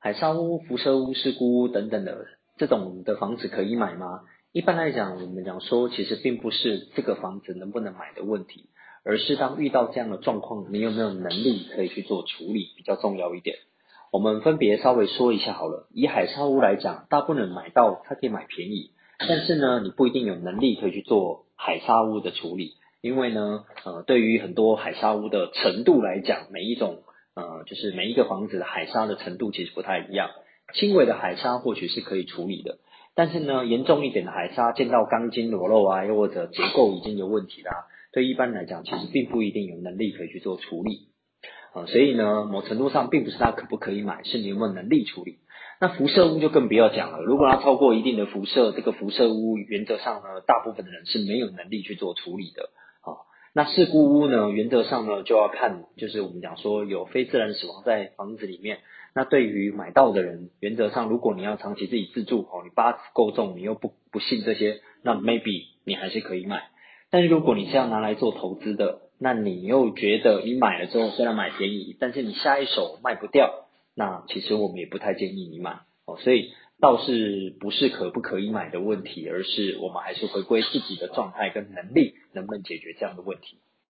海沙屋、辐射屋、事故屋等等的这种的房子可以买吗？一般来讲，我们讲说，其实并不是这个房子能不能买的问题，而是当遇到这样的状况，你有没有能力可以去做处理比较重要一点。我们分别稍微说一下好了。以海沙屋来讲，大部分人买到它可以买便宜，但是呢，你不一定有能力可以去做海沙屋的处理，因为呢，呃，对于很多海沙屋的程度来讲，每一种呃，就是每一个房子的海沙的程度其实不太一样。轻微的海沙或许是可以处理的，但是呢，严重一点的海沙，见到钢筋裸露啊，又或者结构已经有问题啦，对一般来讲，其实并不一定有能力可以去做处理。啊，所以呢，某程度上并不是它可不可以买，是你有没有能力处理。那辐射屋就更不要讲了，如果它超过一定的辐射，这个辐射屋原则上呢，大部分的人是没有能力去做处理的。那事故屋呢，原则上呢就要看，就是我们讲说有非自然死亡在房子里面，那对于买到的人，原则上如果你要长期自己自住，哦，你八字够重，你又不不信这些，那 maybe 你还是可以买。但是如果你是要拿来做投资的，那你又觉得你买了之后虽然买便宜，但是你下一手卖不掉，那其实我们也不太建议你买哦。所以倒是不是可不可以买的问题，而是我们还是回归自己的状态跟能力，能不能解决这样的问题。